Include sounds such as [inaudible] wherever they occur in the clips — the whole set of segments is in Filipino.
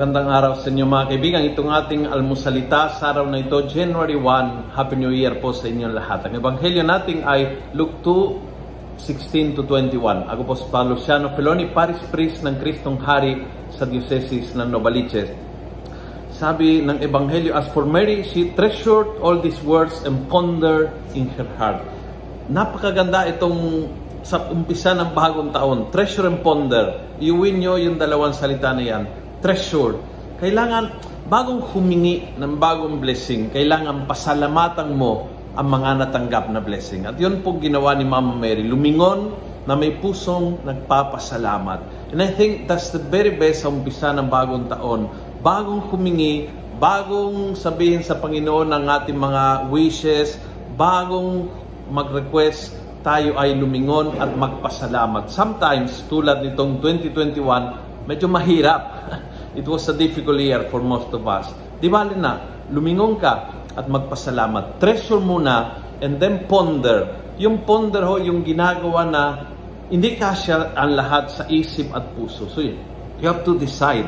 Magandang araw sa inyo mga kaibigan. Itong ating almusalita sa araw na ito, January 1. Happy New Year po sa inyong lahat. Ang ebanghelyo natin ay Luke 2, 16 to 21. Ako po si Pablo Luciano Feloni, Paris Priest ng Kristong Hari sa Diocese ng Novaliches. Sabi ng ebanghelyo, As for Mary, she treasured all these words and pondered in her heart. Napakaganda itong sa umpisa ng bagong taon. Treasure and ponder. Iuwin nyo yung dalawang salita na yan treasure. Kailangan, bagong humingi ng bagong blessing, kailangan pasalamatan mo ang mga natanggap na blessing. At yun po ginawa ni Mama Mary. Lumingon na may pusong nagpapasalamat. And I think that's the very best sa umpisa ng bagong taon. Bagong humingi, bagong sabihin sa Panginoon ng ating mga wishes, bagong mag-request, tayo ay lumingon at magpasalamat. Sometimes, tulad nitong 2021, medyo mahirap. [laughs] It was a difficult year for most of us. Di bali na, lumingon ka at magpasalamat. Treasure muna and then ponder. Yung ponder ho, yung ginagawa na hindi kasya ang lahat sa isip at puso. So yun, you have to decide.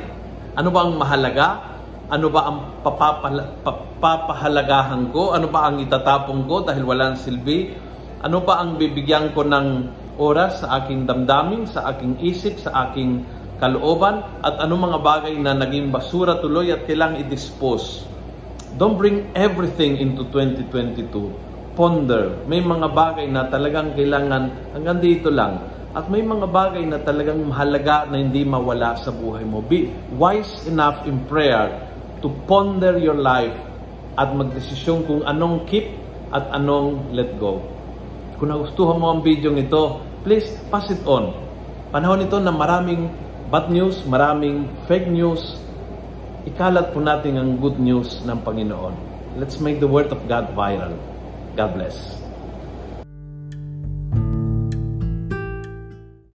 Ano ba ang mahalaga? Ano ba ang papapala, papahalagahan ko? Ano ba ang itatapong ko dahil walang silbi? Ano ba ang bibigyan ko ng oras sa aking damdamin, sa aking isip, sa aking kalooban at anong mga bagay na naging basura tuloy at kailangang i-dispose. Don't bring everything into 2022. Ponder. May mga bagay na talagang kailangan hanggang dito lang. At may mga bagay na talagang mahalaga na hindi mawala sa buhay mo. Be wise enough in prayer to ponder your life at magdesisyon kung anong keep at anong let go. Kung nagustuhan mo ang video ito, please pass it on. Panahon ito na maraming bad news, maraming fake news, ikalat po natin ang good news ng Panginoon. Let's make the Word of God viral. God bless.